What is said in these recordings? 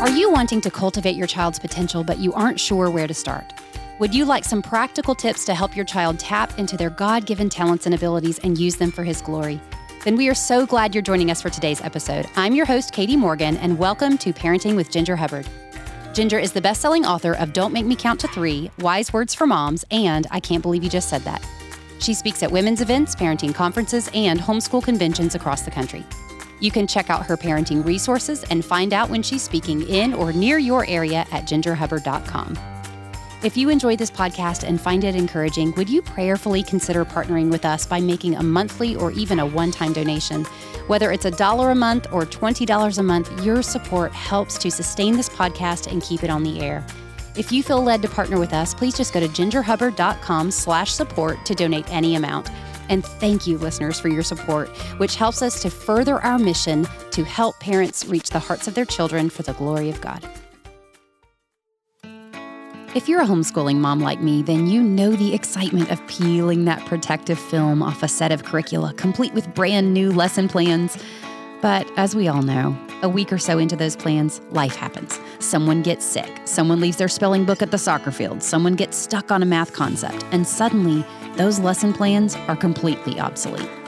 Are you wanting to cultivate your child's potential, but you aren't sure where to start? Would you like some practical tips to help your child tap into their God given talents and abilities and use them for His glory? Then we are so glad you're joining us for today's episode. I'm your host, Katie Morgan, and welcome to Parenting with Ginger Hubbard. Ginger is the best selling author of Don't Make Me Count to Three, Wise Words for Moms, and I Can't Believe You Just Said That. She speaks at women's events, parenting conferences, and homeschool conventions across the country. You can check out her parenting resources and find out when she's speaking in or near your area at gingerhubbard.com. If you enjoy this podcast and find it encouraging, would you prayerfully consider partnering with us by making a monthly or even a one time donation? Whether it's a dollar a month or $20 a month, your support helps to sustain this podcast and keep it on the air. If you feel led to partner with us, please just go to gingerhubbard.com slash support to donate any amount. And thank you, listeners, for your support, which helps us to further our mission to help parents reach the hearts of their children for the glory of God. If you're a homeschooling mom like me, then you know the excitement of peeling that protective film off a set of curricula, complete with brand new lesson plans. But as we all know, a week or so into those plans, life happens. Someone gets sick, someone leaves their spelling book at the soccer field, someone gets stuck on a math concept, and suddenly those lesson plans are completely obsolete.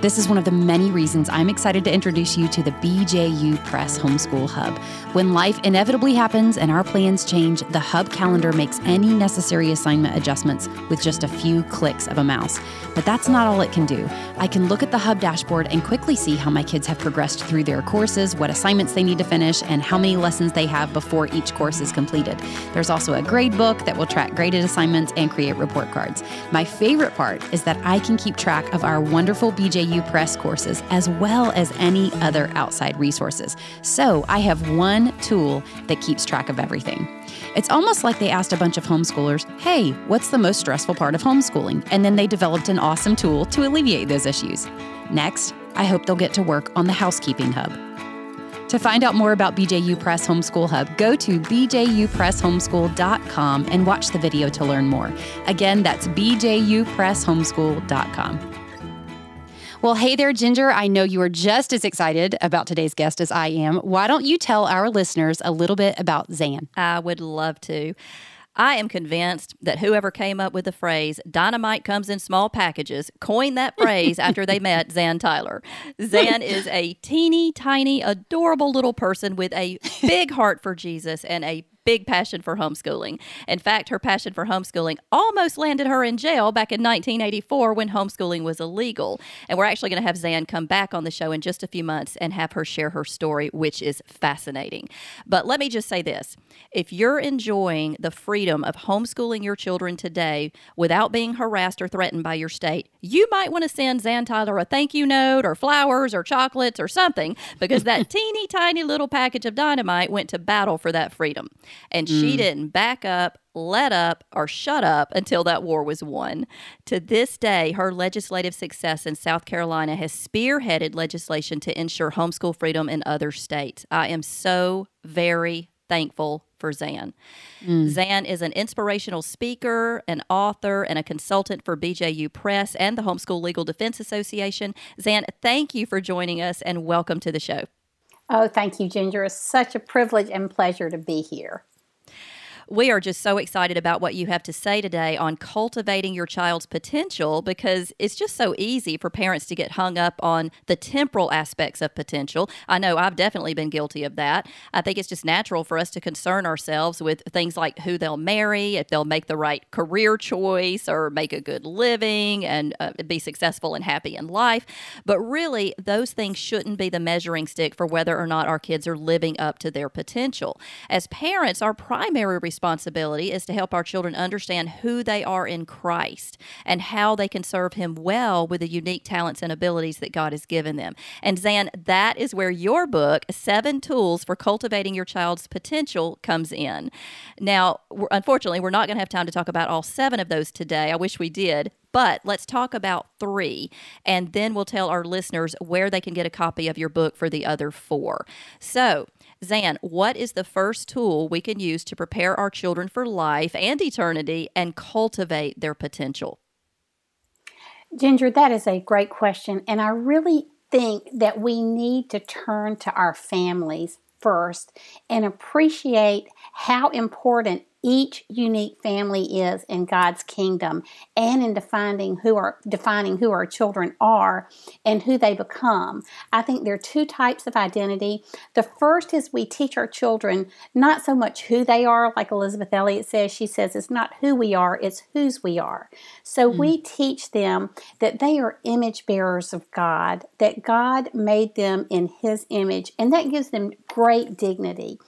This is one of the many reasons I'm excited to introduce you to the BJU Press Homeschool Hub. When life inevitably happens and our plans change, the Hub calendar makes any necessary assignment adjustments with just a few clicks of a mouse. But that's not all it can do. I can look at the Hub dashboard and quickly see how my kids have progressed through their courses, what assignments they need to finish, and how many lessons they have before each course is completed. There's also a grade book that will track graded assignments and create report cards. My favorite part is that I can keep track of our wonderful BJU Press courses, as well as any other outside resources. So I have one tool that keeps track of everything. It's almost like they asked a bunch of homeschoolers, hey, what's the most stressful part of homeschooling? And then they developed an awesome tool to alleviate those issues. Next, I hope they'll get to work on the housekeeping hub. To find out more about BJU Press Homeschool Hub, go to bjupresshomeschool.com and watch the video to learn more. Again, that's bjupresshomeschool.com. Well, hey there, Ginger. I know you are just as excited about today's guest as I am. Why don't you tell our listeners a little bit about Zan? I would love to. I am convinced that whoever came up with the phrase dynamite comes in small packages coined that phrase after they met Zan Tyler. Zan is a teeny tiny, adorable little person with a big heart for Jesus and a big passion for homeschooling. In fact, her passion for homeschooling almost landed her in jail back in 1984 when homeschooling was illegal. And we're actually going to have Zan come back on the show in just a few months and have her share her story, which is fascinating. But let me just say this if you're enjoying the freedom of homeschooling your children today without being harassed or threatened by your state, you might want to send Zan Tyler a thank you note or flowers or chocolates or something because that teeny tiny little package of dynamite went to battle for that freedom. And mm. she didn't back up, let up, or shut up until that war was won. To this day, her legislative success in South Carolina has spearheaded legislation to ensure homeschool freedom in other states. I am so very thankful for Zan. Mm. Zan is an inspirational speaker, an author, and a consultant for BJU Press and the Homeschool Legal Defense Association. Zan, thank you for joining us and welcome to the show. Oh, thank you, Ginger. It's such a privilege and pleasure to be here. We are just so excited about what you have to say today on cultivating your child's potential because it's just so easy for parents to get hung up on the temporal aspects of potential. I know I've definitely been guilty of that. I think it's just natural for us to concern ourselves with things like who they'll marry, if they'll make the right career choice or make a good living and uh, be successful and happy in life. But really, those things shouldn't be the measuring stick for whether or not our kids are living up to their potential. As parents, our primary responsibility is to help our children understand who they are in Christ and how they can serve Him well with the unique talents and abilities that God has given them. And Zan, that is where your book, Seven Tools for Cultivating Your Child's Potential, comes in. Now, unfortunately, we're not going to have time to talk about all seven of those today. I wish we did. But let's talk about three, and then we'll tell our listeners where they can get a copy of your book for the other four. So, Zan, what is the first tool we can use to prepare our children for life and eternity and cultivate their potential? Ginger, that is a great question. And I really think that we need to turn to our families first and appreciate how important each unique family is in God's kingdom and in defining who are defining who our children are and who they become. I think there are two types of identity. The first is we teach our children not so much who they are, like Elisabeth Elliot says. She says it's not who we are, it's whose we are. So mm-hmm. we teach them that they are image bearers of God, that God made them in His image, and that gives them great dignity.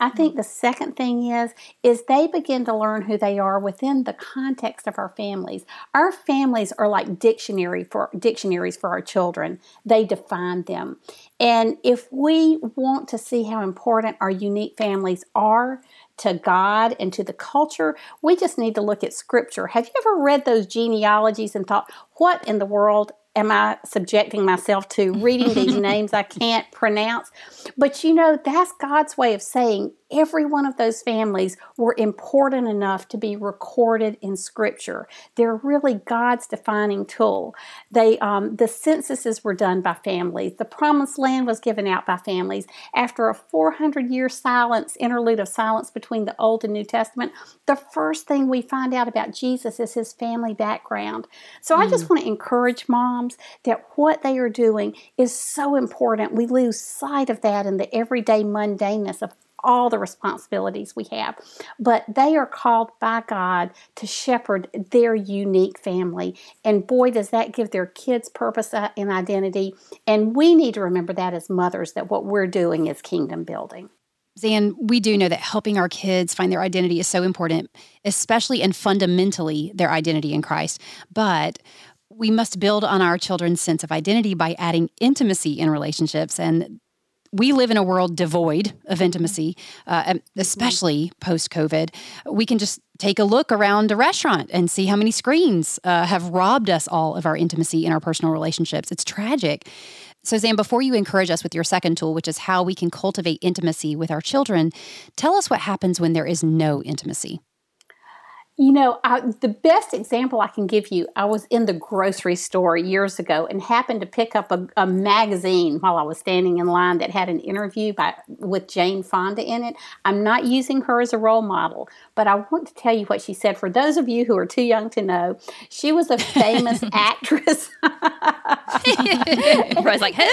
I think mm-hmm. the second thing is is they begin to learn who they are within the context of our families. Our families are like dictionary for dictionaries for our children. They define them. And if we want to see how important our unique families are, to God and to the culture, we just need to look at scripture. Have you ever read those genealogies and thought, what in the world am I subjecting myself to reading these names I can't pronounce? But you know, that's God's way of saying every one of those families were important enough to be recorded in Scripture. They're really God's defining tool. They, um, the censuses were done by families. The Promised Land was given out by families. After a 400 year silence, interlude of silence between the Old and New Testament, the first thing we find out about Jesus is his family background. So mm. I just hmm. want to encourage moms that what they are doing is so important. We lose sight of that in the everyday mundaneness of all the responsibilities we have. But they are called by God to shepherd their unique family. And boy, does that give their kids purpose uh, and identity. And we need to remember that as mothers, that what we're doing is kingdom building. Zan, we do know that helping our kids find their identity is so important, especially and fundamentally their identity in Christ. But we must build on our children's sense of identity by adding intimacy in relationships. And we live in a world devoid of intimacy, uh, especially post COVID. We can just take a look around a restaurant and see how many screens uh, have robbed us all of our intimacy in our personal relationships. It's tragic. So, Zan, before you encourage us with your second tool, which is how we can cultivate intimacy with our children, tell us what happens when there is no intimacy. You know, I, the best example I can give you, I was in the grocery store years ago and happened to pick up a, a, magazine while I was standing in line that had an interview by with Jane Fonda in it. I'm not using her as a role model, but I want to tell you what she said. For those of you who are too young to know, she was a famous actress. Everybody's like, who?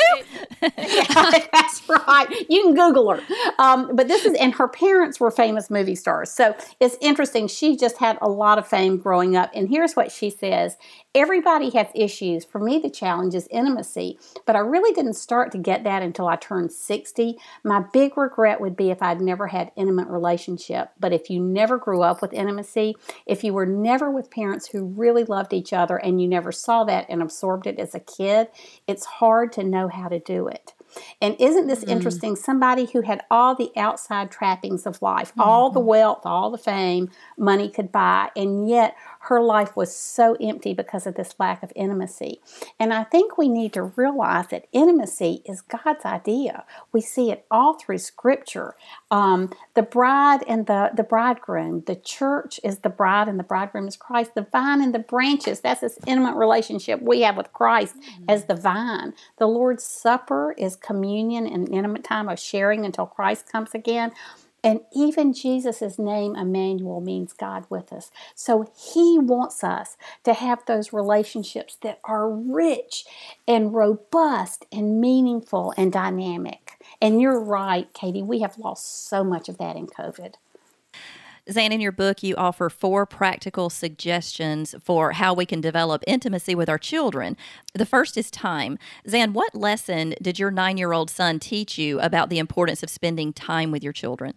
yeah, that's right. You can Google her. Um, but this is, and her parents were famous movie stars. So it's interesting. She just had had a lot of fame growing up. And here's what she says Everybody has issues. For me, the challenge is intimacy, but I really didn't start to get that until I turned 60. My big regret would be if I'd never had intimate relationship. But if you never grew up with intimacy, if you were never with parents who really loved each other and you never saw that and absorbed it as a kid, it's hard to know how to do it. And isn't this mm. interesting? Somebody who had all the outside trappings of life, mm-hmm. all the wealth, all the fame money could buy, and yet her life was so empty because of this lack of intimacy. And I think we need to realize that intimacy is God's idea. We see it all through Scripture. Um, the bride and the, the bridegroom, the church is the bride and the bridegroom is Christ. The vine and the branches, that's this intimate relationship we have with Christ mm-hmm. as the vine. The Lord's Supper is communion and intimate time of sharing until Christ comes again. And even Jesus' name, Emmanuel, means God with us. So he wants us to have those relationships that are rich and robust and meaningful and dynamic. And you're right, Katie, we have lost so much of that in COVID. Zan, in your book, you offer four practical suggestions for how we can develop intimacy with our children. The first is time. Zan, what lesson did your nine year old son teach you about the importance of spending time with your children?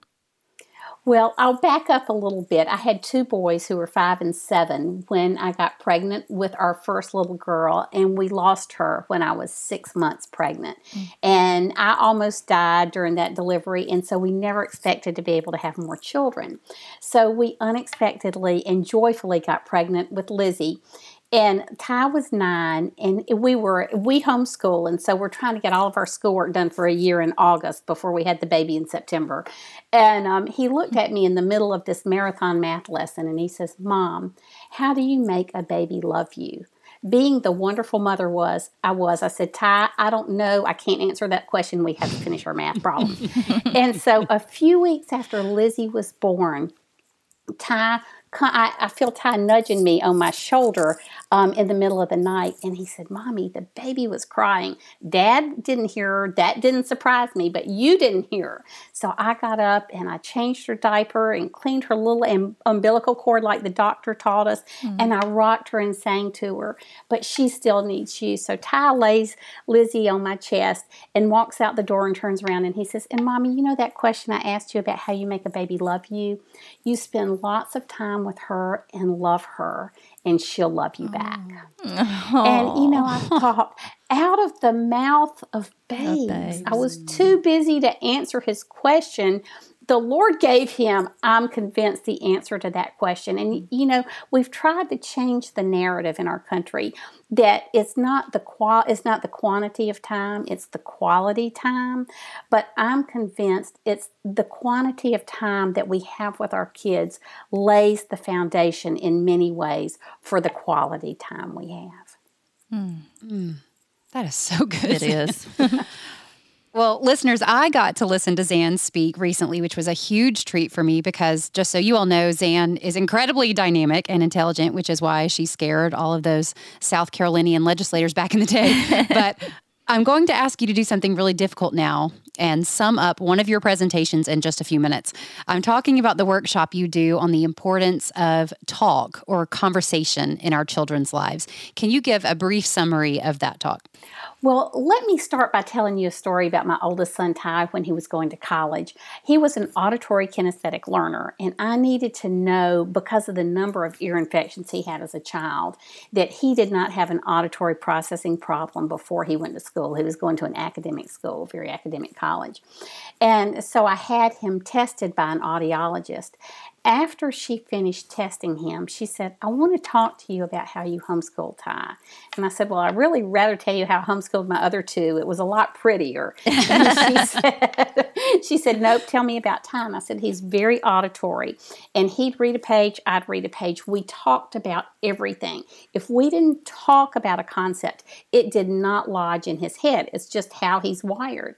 Well, I'll back up a little bit. I had two boys who were five and seven when I got pregnant with our first little girl, and we lost her when I was six months pregnant. Mm-hmm. And I almost died during that delivery, and so we never expected to be able to have more children. So we unexpectedly and joyfully got pregnant with Lizzie and Ty was nine, and we were we homeschool, and so we're trying to get all of our schoolwork done for a year in August before we had the baby in September. And um, he looked at me in the middle of this marathon math lesson, and he says, "Mom, how do you make a baby love you?" being the wonderful mother was, I was. I said, Ty, I don't know. I can't answer that question. We have to finish our math problem. and so a few weeks after Lizzie was born, Ty I, I feel Ty nudging me on my shoulder um, in the middle of the night. And he said, Mommy, the baby was crying. Dad didn't hear her. That didn't surprise me, but you didn't hear her. So I got up and I changed her diaper and cleaned her little um, umbilical cord like the doctor taught us. Mm-hmm. And I rocked her and sang to her. But she still needs you. So Ty lays Lizzie on my chest and walks out the door and turns around and he says, And Mommy, you know that question I asked you about how you make a baby love you? You spend lots of time with her and love her, and she'll love you back. Oh. And you know, I thought, out of the mouth of babes, babes, I was too busy to answer his question the Lord gave him, I'm convinced, the answer to that question. And, you know, we've tried to change the narrative in our country that it's not the qual it's not the quantity of time, it's the quality time. But I'm convinced it's the quantity of time that we have with our kids lays the foundation in many ways for the quality time we have. Mm. Mm. That is so good. It is. Well, listeners, I got to listen to Zan speak recently, which was a huge treat for me because just so you all know, Zan is incredibly dynamic and intelligent, which is why she scared all of those South Carolinian legislators back in the day. but I'm going to ask you to do something really difficult now and sum up one of your presentations in just a few minutes. I'm talking about the workshop you do on the importance of talk or conversation in our children's lives. Can you give a brief summary of that talk? Well, let me start by telling you a story about my oldest son, Ty, when he was going to college. He was an auditory kinesthetic learner, and I needed to know, because of the number of ear infections he had as a child, that he did not have an auditory processing problem before he went to school. He was going to an academic school, very academic college. And so I had him tested by an audiologist after she finished testing him, she said, I want to talk to you about how you homeschool Ty. And I said, Well, I'd really rather tell you how I homeschooled my other two. It was a lot prettier. And she said, she said, Nope, tell me about Ty. And I said, He's very auditory. And he'd read a page, I'd read a page. We talked about everything. If we didn't talk about a concept, it did not lodge in his head. It's just how he's wired.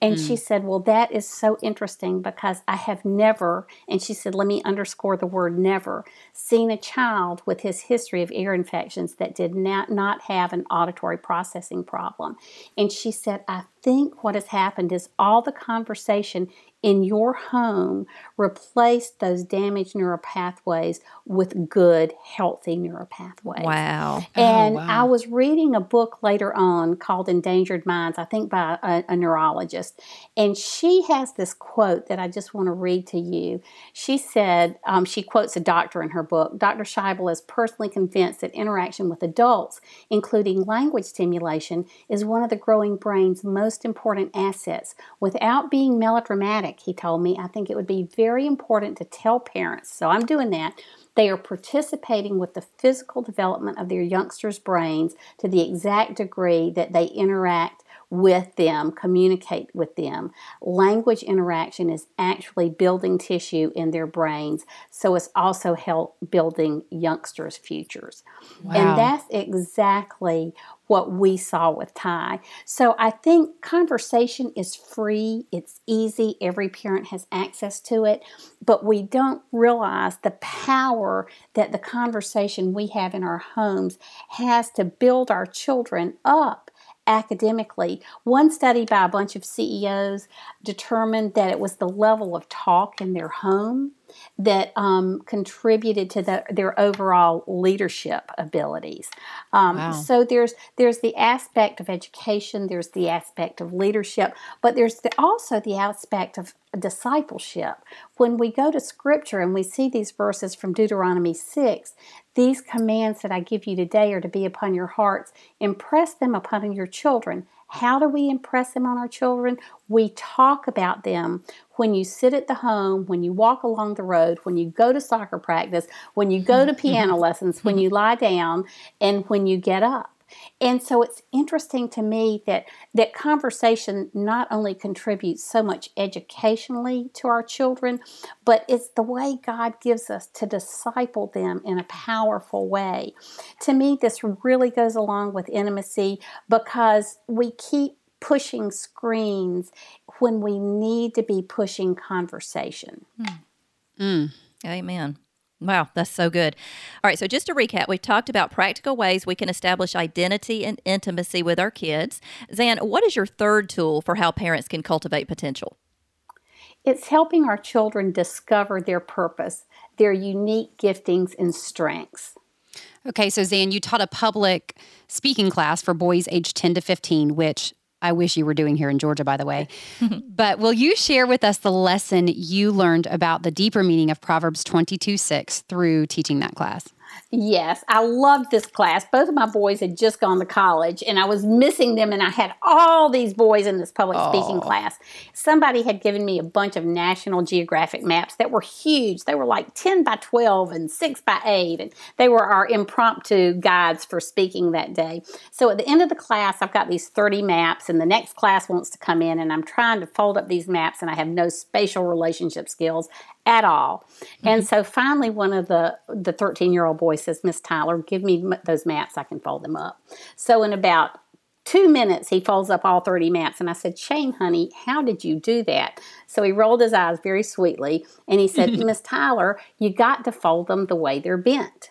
And mm. she said, Well, that is so interesting because I have never, and she said, Let me underscore the word never, seen a child with his history of ear infections that did not, not have an auditory processing problem. And she said, I think what has happened is all the conversation in your home replace those damaged neural pathways with good, healthy neural pathways. Wow. And oh, wow. I was reading a book later on called Endangered Minds, I think by a, a neurologist. And she has this quote that I just want to read to you. She said, um, she quotes a doctor in her book Dr. Scheibel is personally convinced that interaction with adults, including language stimulation, is one of the growing brain's most important assets. Without being melodramatic, he told me, I think it would be very important to tell parents. So I'm doing that. They are participating with the physical development of their youngsters' brains to the exact degree that they interact with them, communicate with them. Language interaction is actually building tissue in their brains, so it's also help building youngsters' futures. Wow. And that's exactly what we saw with Ty. So I think conversation is free, it's easy, every parent has access to it, but we don't realize the power that the conversation we have in our homes has to build our children up academically. One study by a bunch of CEOs determined that it was the level of talk in their home that um, contributed to the, their overall leadership abilities. Um, wow. So there's there's the aspect of education, there's the aspect of leadership, but there's the, also the aspect of discipleship. When we go to Scripture and we see these verses from Deuteronomy six, these commands that I give you today are to be upon your hearts. Impress them upon your children. How do we impress them on our children? We talk about them when you sit at the home, when you walk along the road, when you go to soccer practice, when you go to mm-hmm. piano lessons, when mm-hmm. you lie down, and when you get up. And so it's interesting to me that that conversation not only contributes so much educationally to our children, but it's the way God gives us to disciple them in a powerful way. To me, this really goes along with intimacy because we keep pushing screens when we need to be pushing conversation. Mm. Mm. Amen. Wow, that's so good. All right, so just to recap, we've talked about practical ways we can establish identity and intimacy with our kids. Zan, what is your third tool for how parents can cultivate potential? It's helping our children discover their purpose, their unique giftings and strengths. Okay, so Zan, you taught a public speaking class for boys aged 10 to 15, which I wish you were doing here in Georgia, by the way. but will you share with us the lesson you learned about the deeper meaning of Proverbs 22 6 through teaching that class? Yes, I loved this class. Both of my boys had just gone to college, and I was missing them, and I had all these boys in this public oh. speaking class. Somebody had given me a bunch of National Geographic maps that were huge. They were like 10 by 12 and 6 by 8, and they were our impromptu guides for speaking that day. So at the end of the class, I've got these 30 maps, and the next class wants to come in, and I'm trying to fold up these maps, and I have no spatial relationship skills at all. Mm-hmm. And so finally, one of the the 13 year old boys says, Miss Tyler, give me those maps. I can fold them up. So in about two minutes, he folds up all 30 maps. And I said, Shane, honey, how did you do that? So he rolled his eyes very sweetly and he said, Miss Tyler, you got to fold them the way they're bent.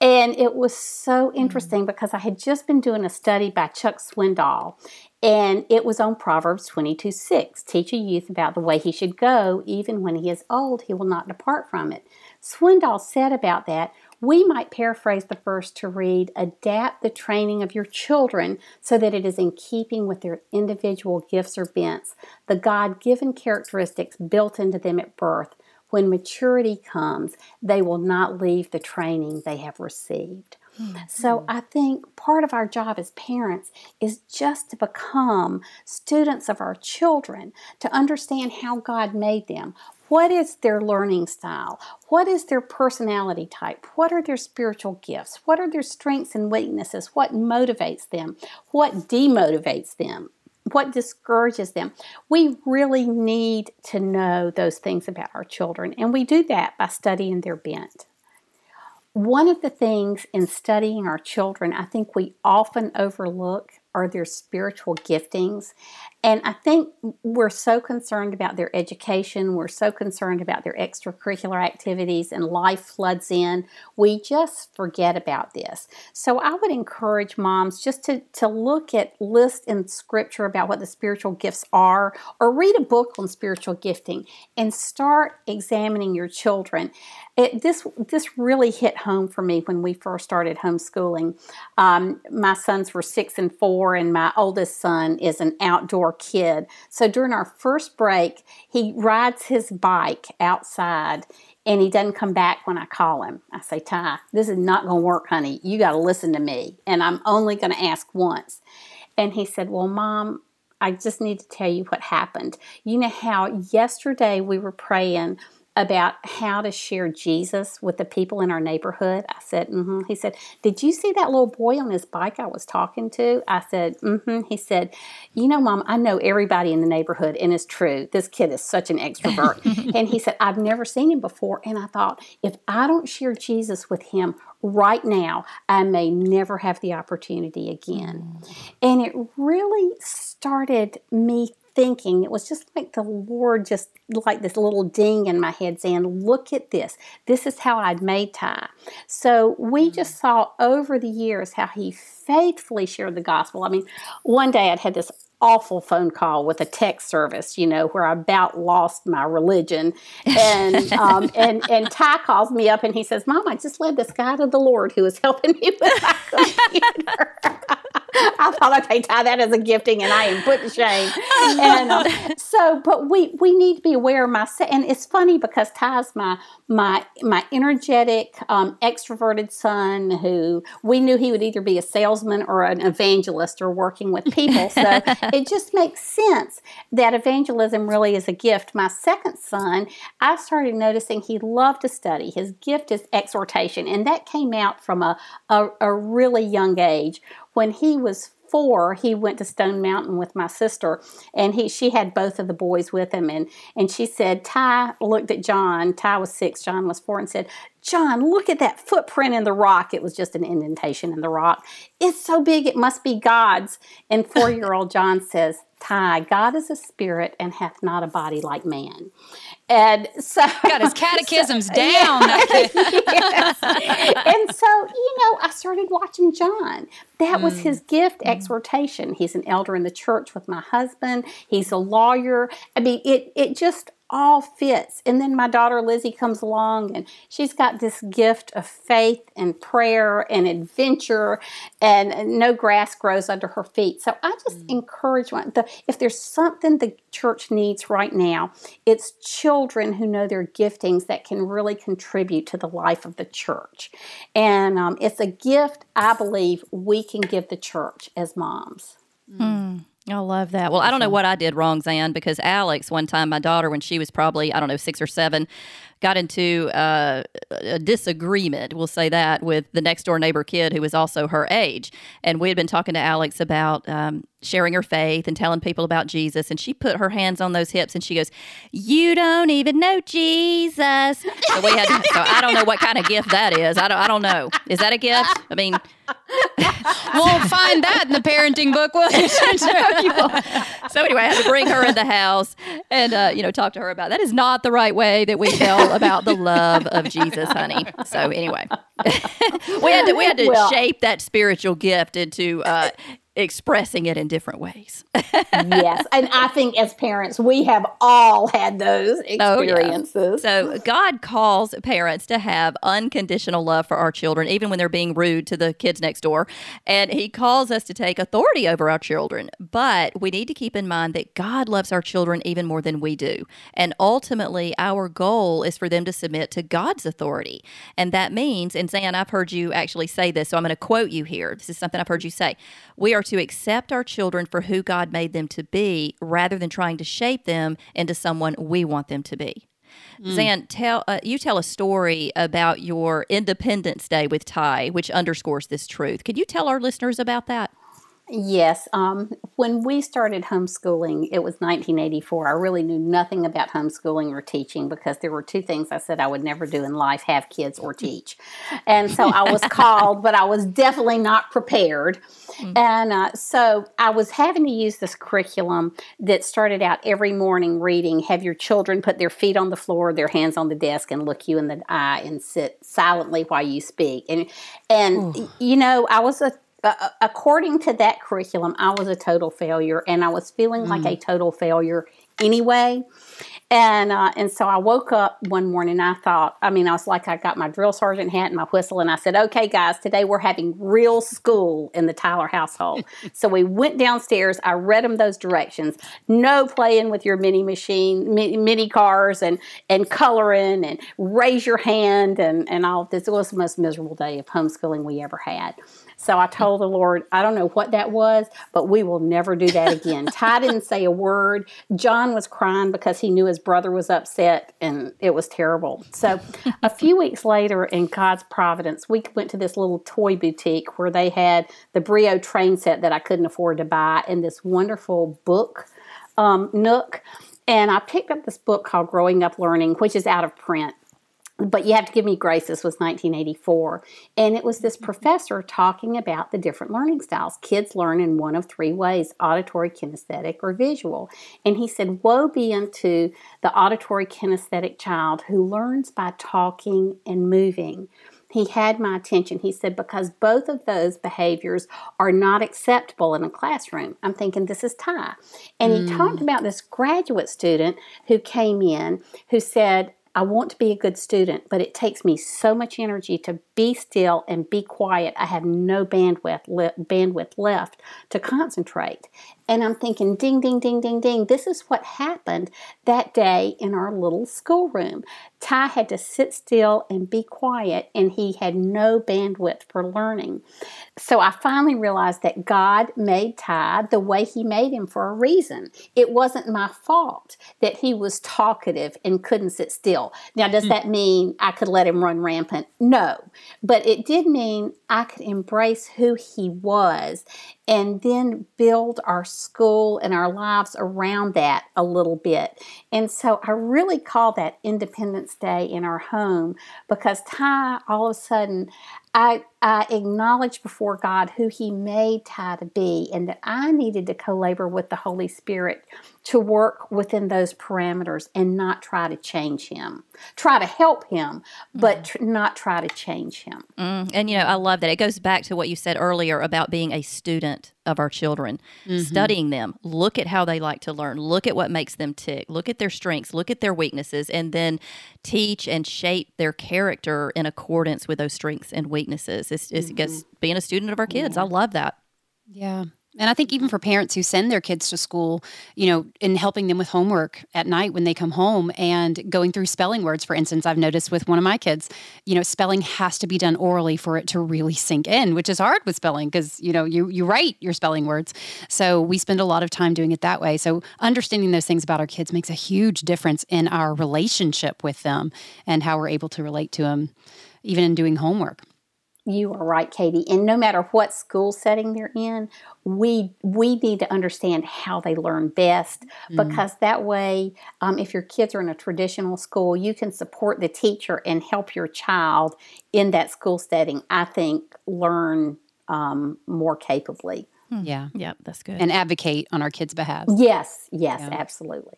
And it was so mm. interesting because I had just been doing a study by Chuck Swindoll, and it was on Proverbs 22 6. Teach a youth about the way he should go, even when he is old, he will not depart from it. Swindoll said about that, we might paraphrase the verse to read Adapt the training of your children so that it is in keeping with their individual gifts or bents, the God given characteristics built into them at birth when maturity comes, they will not leave the training they have received. Mm-hmm. So I think part of our job as parents is just to become students of our children, to understand how God made them. What is their learning style? What is their personality type? What are their spiritual gifts? What are their strengths and weaknesses? What motivates them? What demotivates them? what discourages them. We really need to know those things about our children, and we do that by studying their bent. One of the things in studying our children, I think we often overlook are their spiritual giftings. And I think we're so concerned about their education, we're so concerned about their extracurricular activities, and life floods in. We just forget about this. So I would encourage moms just to, to look at lists in scripture about what the spiritual gifts are, or read a book on spiritual gifting and start examining your children. It, this this really hit home for me when we first started homeschooling. Um, my sons were six and four, and my oldest son is an outdoor kid. So during our first break, he rides his bike outside and he doesn't come back when I call him. I say, Ty, this is not going to work, honey. You got to listen to me, and I'm only going to ask once. And he said, Well, mom, I just need to tell you what happened. You know how yesterday we were praying about how to share Jesus with the people in our neighborhood. I said, mm-hmm. He said, Did you see that little boy on his bike I was talking to? I said, mm-hmm. He said, You know, Mom, I know everybody in the neighborhood, and it's true. This kid is such an extrovert. and he said, I've never seen him before. And I thought, if I don't share Jesus with him right now, I may never have the opportunity again. Mm. And it really started me thinking, it was just like the Lord, just like this little ding in my head saying, Look at this. This is how I'd made Ty. So we mm-hmm. just saw over the years how he faithfully shared the gospel. I mean, one day I'd had this awful phone call with a text service, you know, where I about lost my religion. And um, and and Ty calls me up and he says, Mom, I just led this guy to the Lord who was helping me with my computer. I thought, okay, Ty, that is a gifting, and I am put to shame. And um, so, but we we need to be aware of myself. And it's funny because Ty's my my my energetic, um, extroverted son who we knew he would either be a salesman or an evangelist or working with people. So it just makes sense that evangelism really is a gift. My second son, I started noticing he loved to study. His gift is exhortation, and that came out from a, a, a really young age when he was four, he went to Stone Mountain with my sister, and he she had both of the boys with him, and and she said, Ty looked at John. Ty was six, John was four, and said, John, look at that footprint in the rock. It was just an indentation in the rock. It's so big, it must be God's. And four year old John says, Ty, God is a spirit and hath not a body like man. And so got his catechisms so, down. yes. And so, you know, I started watching John. That was his mm. gift, mm. exhortation. He's an elder in the church with my husband. He's a lawyer. I mean, it it just all fits. And then my daughter Lizzie comes along and she's got this gift of faith and prayer and adventure, and no grass grows under her feet. So I just mm. encourage one. The, if there's something the church needs right now, it's children who know their giftings that can really contribute to the life of the church. And um, it's a gift I believe we can give the church as moms. Mm. I love that. Well, I don't know what I did wrong, Zan, because Alex, one time, my daughter, when she was probably, I don't know, six or seven, got into uh, a disagreement, we'll say that, with the next door neighbor kid who was also her age. And we had been talking to Alex about um, sharing her faith and telling people about Jesus. And she put her hands on those hips and she goes, You don't even know Jesus. So we had so I don't know what kind of gift that is. I don't, I don't know. Is that a gift? I mean, we'll find that in the parenting book. Will you? So anyway, I had to bring her in the house and uh, you know talk to her about that is not the right way that we tell about the love of Jesus, honey. So anyway, we had to we had to well, shape that spiritual gift into uh, expressing it in different ways. yes. And I think as parents, we have all had those experiences. Oh, yeah. So God calls parents to have unconditional love for our children, even when they're being rude to the kids next door. And He calls us to take authority over our children. But we need to keep in mind that God loves our children even more than we do. And ultimately, our goal is for them to submit to God's authority. And that means, and Zan, I've heard you actually say this, so I'm going to quote you here. This is something I've heard you say. We are to accept our children for who God made them to be rather than trying to shape them into someone we want them to be. Mm. Zan, tell uh, you tell a story about your Independence Day with Ty, which underscores this truth. Could you tell our listeners about that? Yes. Um, when we started homeschooling, it was 1984. I really knew nothing about homeschooling or teaching because there were two things I said I would never do in life have kids or teach. And so I was called, but I was definitely not prepared. Mm-hmm. And uh, so I was having to use this curriculum that started out every morning reading have your children put their feet on the floor, their hands on the desk, and look you in the eye and sit silently while you speak. And, and you know, I was a uh, according to that curriculum, I was a total failure, and I was feeling mm. like a total failure anyway. And uh, and so I woke up one morning. I thought, I mean, I was like, I got my drill sergeant hat and my whistle, and I said, "Okay, guys, today we're having real school in the Tyler household." so we went downstairs. I read them those directions. No playing with your mini machine, mini, mini cars, and and coloring, and raise your hand, and and all this. It was the most miserable day of homeschooling we ever had. So I told the Lord, I don't know what that was, but we will never do that again. Ty didn't say a word. John was crying because he knew his brother was upset and it was terrible. So a few weeks later, in God's providence, we went to this little toy boutique where they had the Brio train set that I couldn't afford to buy and this wonderful book um, nook. And I picked up this book called Growing Up Learning, which is out of print but you have to give me grace this was 1984 and it was this professor talking about the different learning styles kids learn in one of three ways auditory kinesthetic or visual and he said woe be unto the auditory kinesthetic child who learns by talking and moving he had my attention. He said, because both of those behaviors are not acceptable in a classroom. I'm thinking, this is Ty. And mm. he talked about this graduate student who came in who said, I want to be a good student, but it takes me so much energy to be still and be quiet. I have no bandwidth le- bandwidth left to concentrate. And I'm thinking, ding, ding, ding, ding, ding. This is what happened that day in our little schoolroom. Ty had to sit still and be quiet, and he had no bandwidth for learning. So I finally realized that God made Ty the way He made him for a reason. It wasn't my fault that he was talkative and couldn't sit still. Now, does hmm. that mean I could let him run rampant? No. But it did mean I could embrace who he was and then build our school and our lives around that a little bit. And so I really call that Independence Day in our home because Ty, all of a sudden, I, I acknowledged before God who He made Ty to be and that I needed to co labor with the Holy Spirit to work within those parameters and not try to change him. Try to help him, but mm. tr- not try to change him. Mm. And, you know, I love that. It goes back to what you said earlier about being a student of our children, mm-hmm. studying them. Look at how they like to learn. Look at what makes them tick. Look at their strengths. Look at their weaknesses. And then teach and shape their character in accordance with those strengths and weaknesses. It's, it's mm-hmm. being a student of our kids. Yeah. I love that. Yeah. And I think even for parents who send their kids to school, you know, in helping them with homework at night when they come home and going through spelling words, for instance, I've noticed with one of my kids, you know, spelling has to be done orally for it to really sink in, which is hard with spelling because, you know, you, you write your spelling words. So we spend a lot of time doing it that way. So understanding those things about our kids makes a huge difference in our relationship with them and how we're able to relate to them, even in doing homework you are right, Katie. And no matter what school setting they're in, we we need to understand how they learn best mm. because that way, um, if your kids are in a traditional school, you can support the teacher and help your child in that school setting. I think learn um, more capably. Hmm. Yeah, yeah, that's good. And advocate on our kids' behalf. Yes, yes, yeah. absolutely.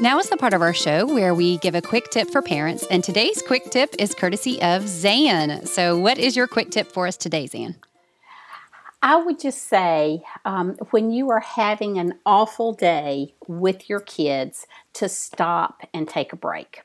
Now is the part of our show where we give a quick tip for parents, and today's quick tip is courtesy of Zan. So, what is your quick tip for us today, Zan? I would just say um, when you are having an awful day with your kids, to stop and take a break.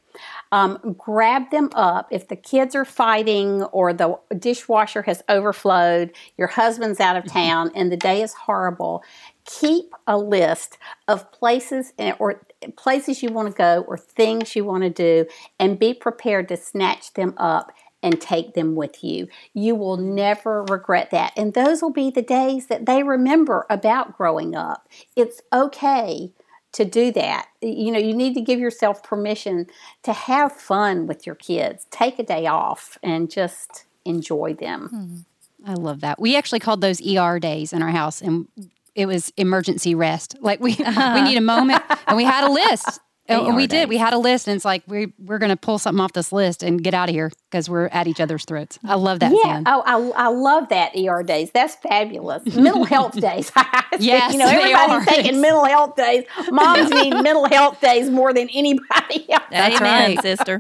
Um, grab them up. If the kids are fighting or the dishwasher has overflowed, your husband's out of town, and the day is horrible, keep a list of places or places you want to go or things you want to do and be prepared to snatch them up and take them with you. You will never regret that. And those will be the days that they remember about growing up. It's okay to do that. You know, you need to give yourself permission to have fun with your kids. Take a day off and just enjoy them. Hmm. I love that. We actually called those ER days in our house and it was emergency rest. Like we we need a moment, and we had a list. And we did. We had a list, and it's like we we're going to pull something off this list and get out of here because we're at each other's throats. I love that. Yeah. Oh, I, I love that ER days. That's fabulous. mental health days. yes, you know everybody's taking mental health days. Moms need mental health days more than anybody else. That's Amen, right, sister.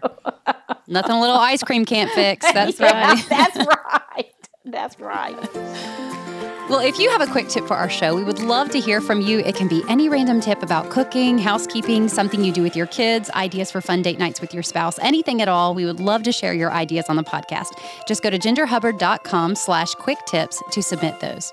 Nothing a little ice cream can't fix. That's yeah, right. That's right. That's right. Well, if you have a quick tip for our show, we would love to hear from you. It can be any random tip about cooking, housekeeping, something you do with your kids, ideas for fun date nights with your spouse, anything at all. We would love to share your ideas on the podcast. Just go to gingerhubbard.com slash quick tips to submit those.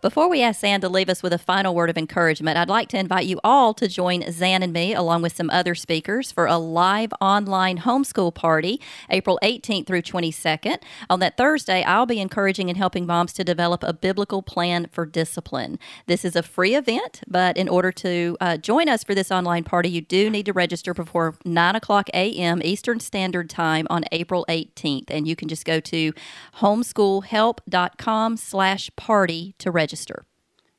Before we ask Zan to leave us with a final word of encouragement, I'd like to invite you all to join Zan and me, along with some other speakers, for a live online homeschool party April 18th through 22nd. On that Thursday, I'll be encouraging and helping moms to develop a biblical plan for discipline. This is a free event, but in order to uh, join us for this online party, you do need to register before 9 o'clock a.m. Eastern Standard Time on April 18th. And you can just go to homeschoolhelp.com slash party to register register.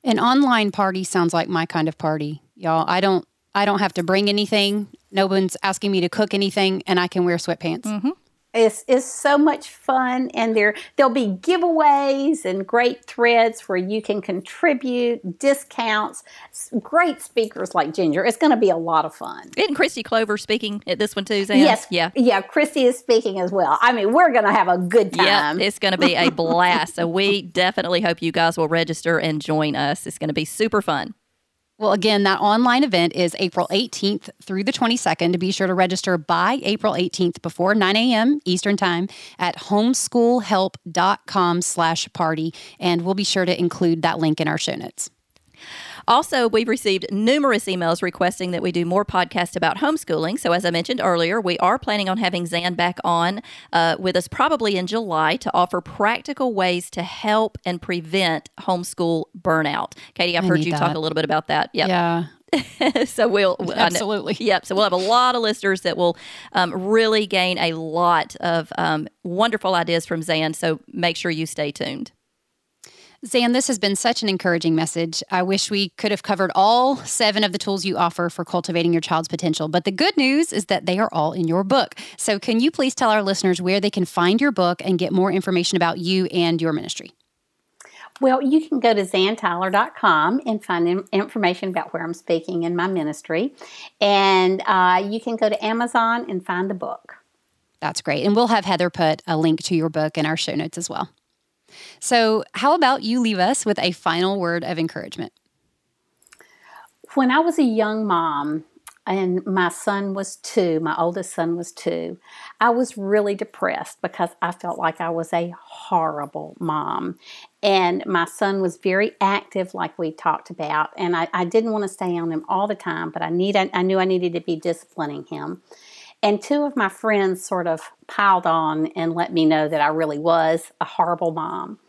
An online party sounds like my kind of party, y'all. I don't I don't have to bring anything. No one's asking me to cook anything, and I can wear sweatpants. Mm-hmm. It's, it's so much fun, and there there'll be giveaways and great threads where you can contribute, discounts, great speakers like Ginger. It's going to be a lot of fun. Isn't Kristi Clover speaking at this one too, Zan? Yes, yeah, yeah. Kristi is speaking as well. I mean, we're going to have a good time. Yeah, it's going to be a blast. so we definitely hope you guys will register and join us. It's going to be super fun. Well, again, that online event is April 18th through the 22nd. Be sure to register by April 18th before 9 a.m. Eastern Time at homeschoolhelp.com slash party. And we'll be sure to include that link in our show notes. Also, we've received numerous emails requesting that we do more podcasts about homeschooling. So, as I mentioned earlier, we are planning on having Zan back on uh, with us probably in July to offer practical ways to help and prevent homeschool burnout. Katie, I've I heard you that. talk a little bit about that. Yep. Yeah. so we'll Absolutely. yep. So we'll have a lot of listeners that will um, really gain a lot of um, wonderful ideas from Zan. So make sure you stay tuned. Zan, this has been such an encouraging message. I wish we could have covered all seven of the tools you offer for cultivating your child's potential. But the good news is that they are all in your book. So, can you please tell our listeners where they can find your book and get more information about you and your ministry? Well, you can go to zantyler.com and find in- information about where I'm speaking in my ministry. And uh, you can go to Amazon and find the book. That's great. And we'll have Heather put a link to your book in our show notes as well. So, how about you leave us with a final word of encouragement? When I was a young mom, and my son was two, my oldest son was two, I was really depressed because I felt like I was a horrible mom. And my son was very active, like we talked about, and I, I didn't want to stay on him all the time, but I need I, I knew I needed to be disciplining him. And two of my friends sort of piled on and let me know that I really was a horrible mom.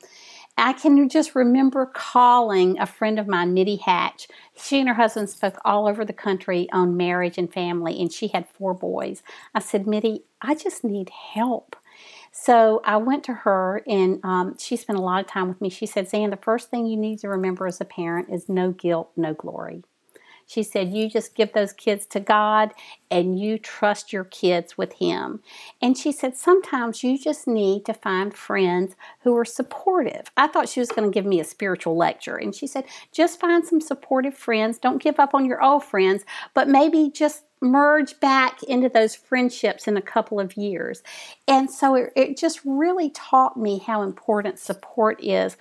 I can just remember calling a friend of mine, Mitty Hatch. She and her husband spoke all over the country on marriage and family, and she had four boys. I said, Mitty, I just need help. So I went to her, and um, she spent a lot of time with me. She said, Zan, the first thing you need to remember as a parent is no guilt, no glory. She said, You just give those kids to God and you trust your kids with Him. And she said, Sometimes you just need to find friends who are supportive. I thought she was going to give me a spiritual lecture. And she said, Just find some supportive friends. Don't give up on your old friends, but maybe just merge back into those friendships in a couple of years. And so it, it just really taught me how important support is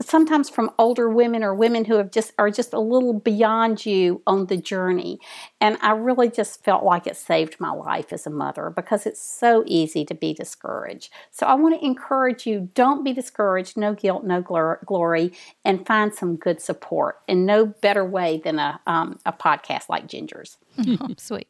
sometimes from older women or women who have just are just a little beyond you on the journey. And i really just felt like it saved my life as a mother because it's so easy to be discouraged. So i want to encourage you don't be discouraged no guilt no glor- glory and find some good support. And no better way than a, um, a podcast like ginger's. Oh, sweet.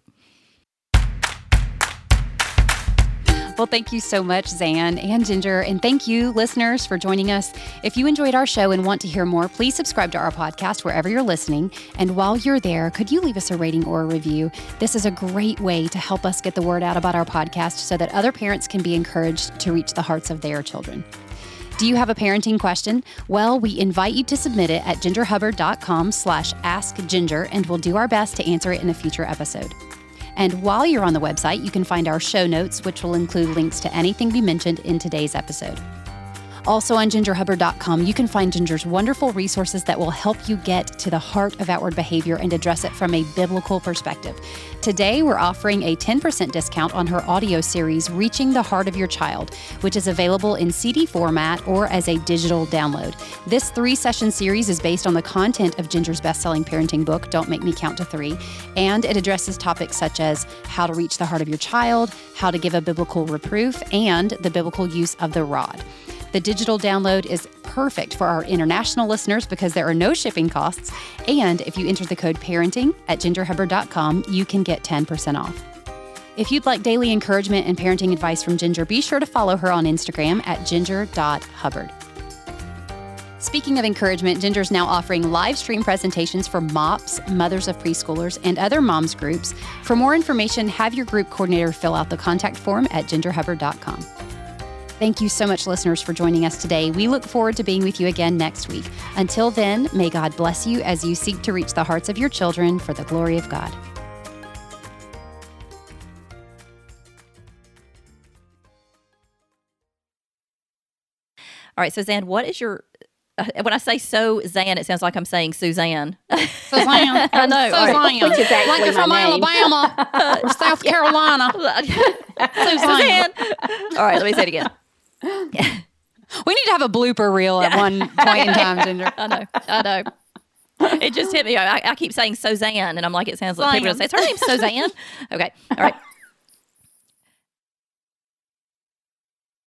Well, thank you so much, Zan and Ginger. And thank you, listeners, for joining us. If you enjoyed our show and want to hear more, please subscribe to our podcast wherever you're listening. And while you're there, could you leave us a rating or a review? This is a great way to help us get the word out about our podcast so that other parents can be encouraged to reach the hearts of their children. Do you have a parenting question? Well, we invite you to submit it at gingerhubbard.com slash askginger, and we'll do our best to answer it in a future episode. And while you're on the website, you can find our show notes, which will include links to anything we mentioned in today's episode. Also on gingerhubbard.com, you can find Ginger's wonderful resources that will help you get to the heart of outward behavior and address it from a biblical perspective. Today, we're offering a 10% discount on her audio series, Reaching the Heart of Your Child, which is available in CD format or as a digital download. This three session series is based on the content of Ginger's best selling parenting book, Don't Make Me Count to Three, and it addresses topics such as how to reach the heart of your child, how to give a biblical reproof, and the biblical use of the rod. The digital download is perfect for our international listeners because there are no shipping costs. And if you enter the code parenting at gingerhubbard.com, you can get 10% off. If you'd like daily encouragement and parenting advice from Ginger, be sure to follow her on Instagram at ginger.hubbard. Speaking of encouragement, Ginger's now offering live stream presentations for MOPS, mothers of preschoolers, and other moms groups. For more information, have your group coordinator fill out the contact form at gingerhubbard.com. Thank you so much, listeners, for joining us today. We look forward to being with you again next week. Until then, may God bless you as you seek to reach the hearts of your children for the glory of God. All right. So, Zan, what is your. Uh, when I say so, Zan, it sounds like I'm saying Suzanne. Suzanne. I know. Suzanne. is actually like you're from name. Alabama or South Carolina. Suzanne. Suzanne. All right. Let me say it again. We need to have a blooper reel at one point in time, Ginger. I know. I know. it just hit me. I, I keep saying Suzanne, and I'm like, it sounds like people are Slam. say, is her name Suzanne? Okay. All right.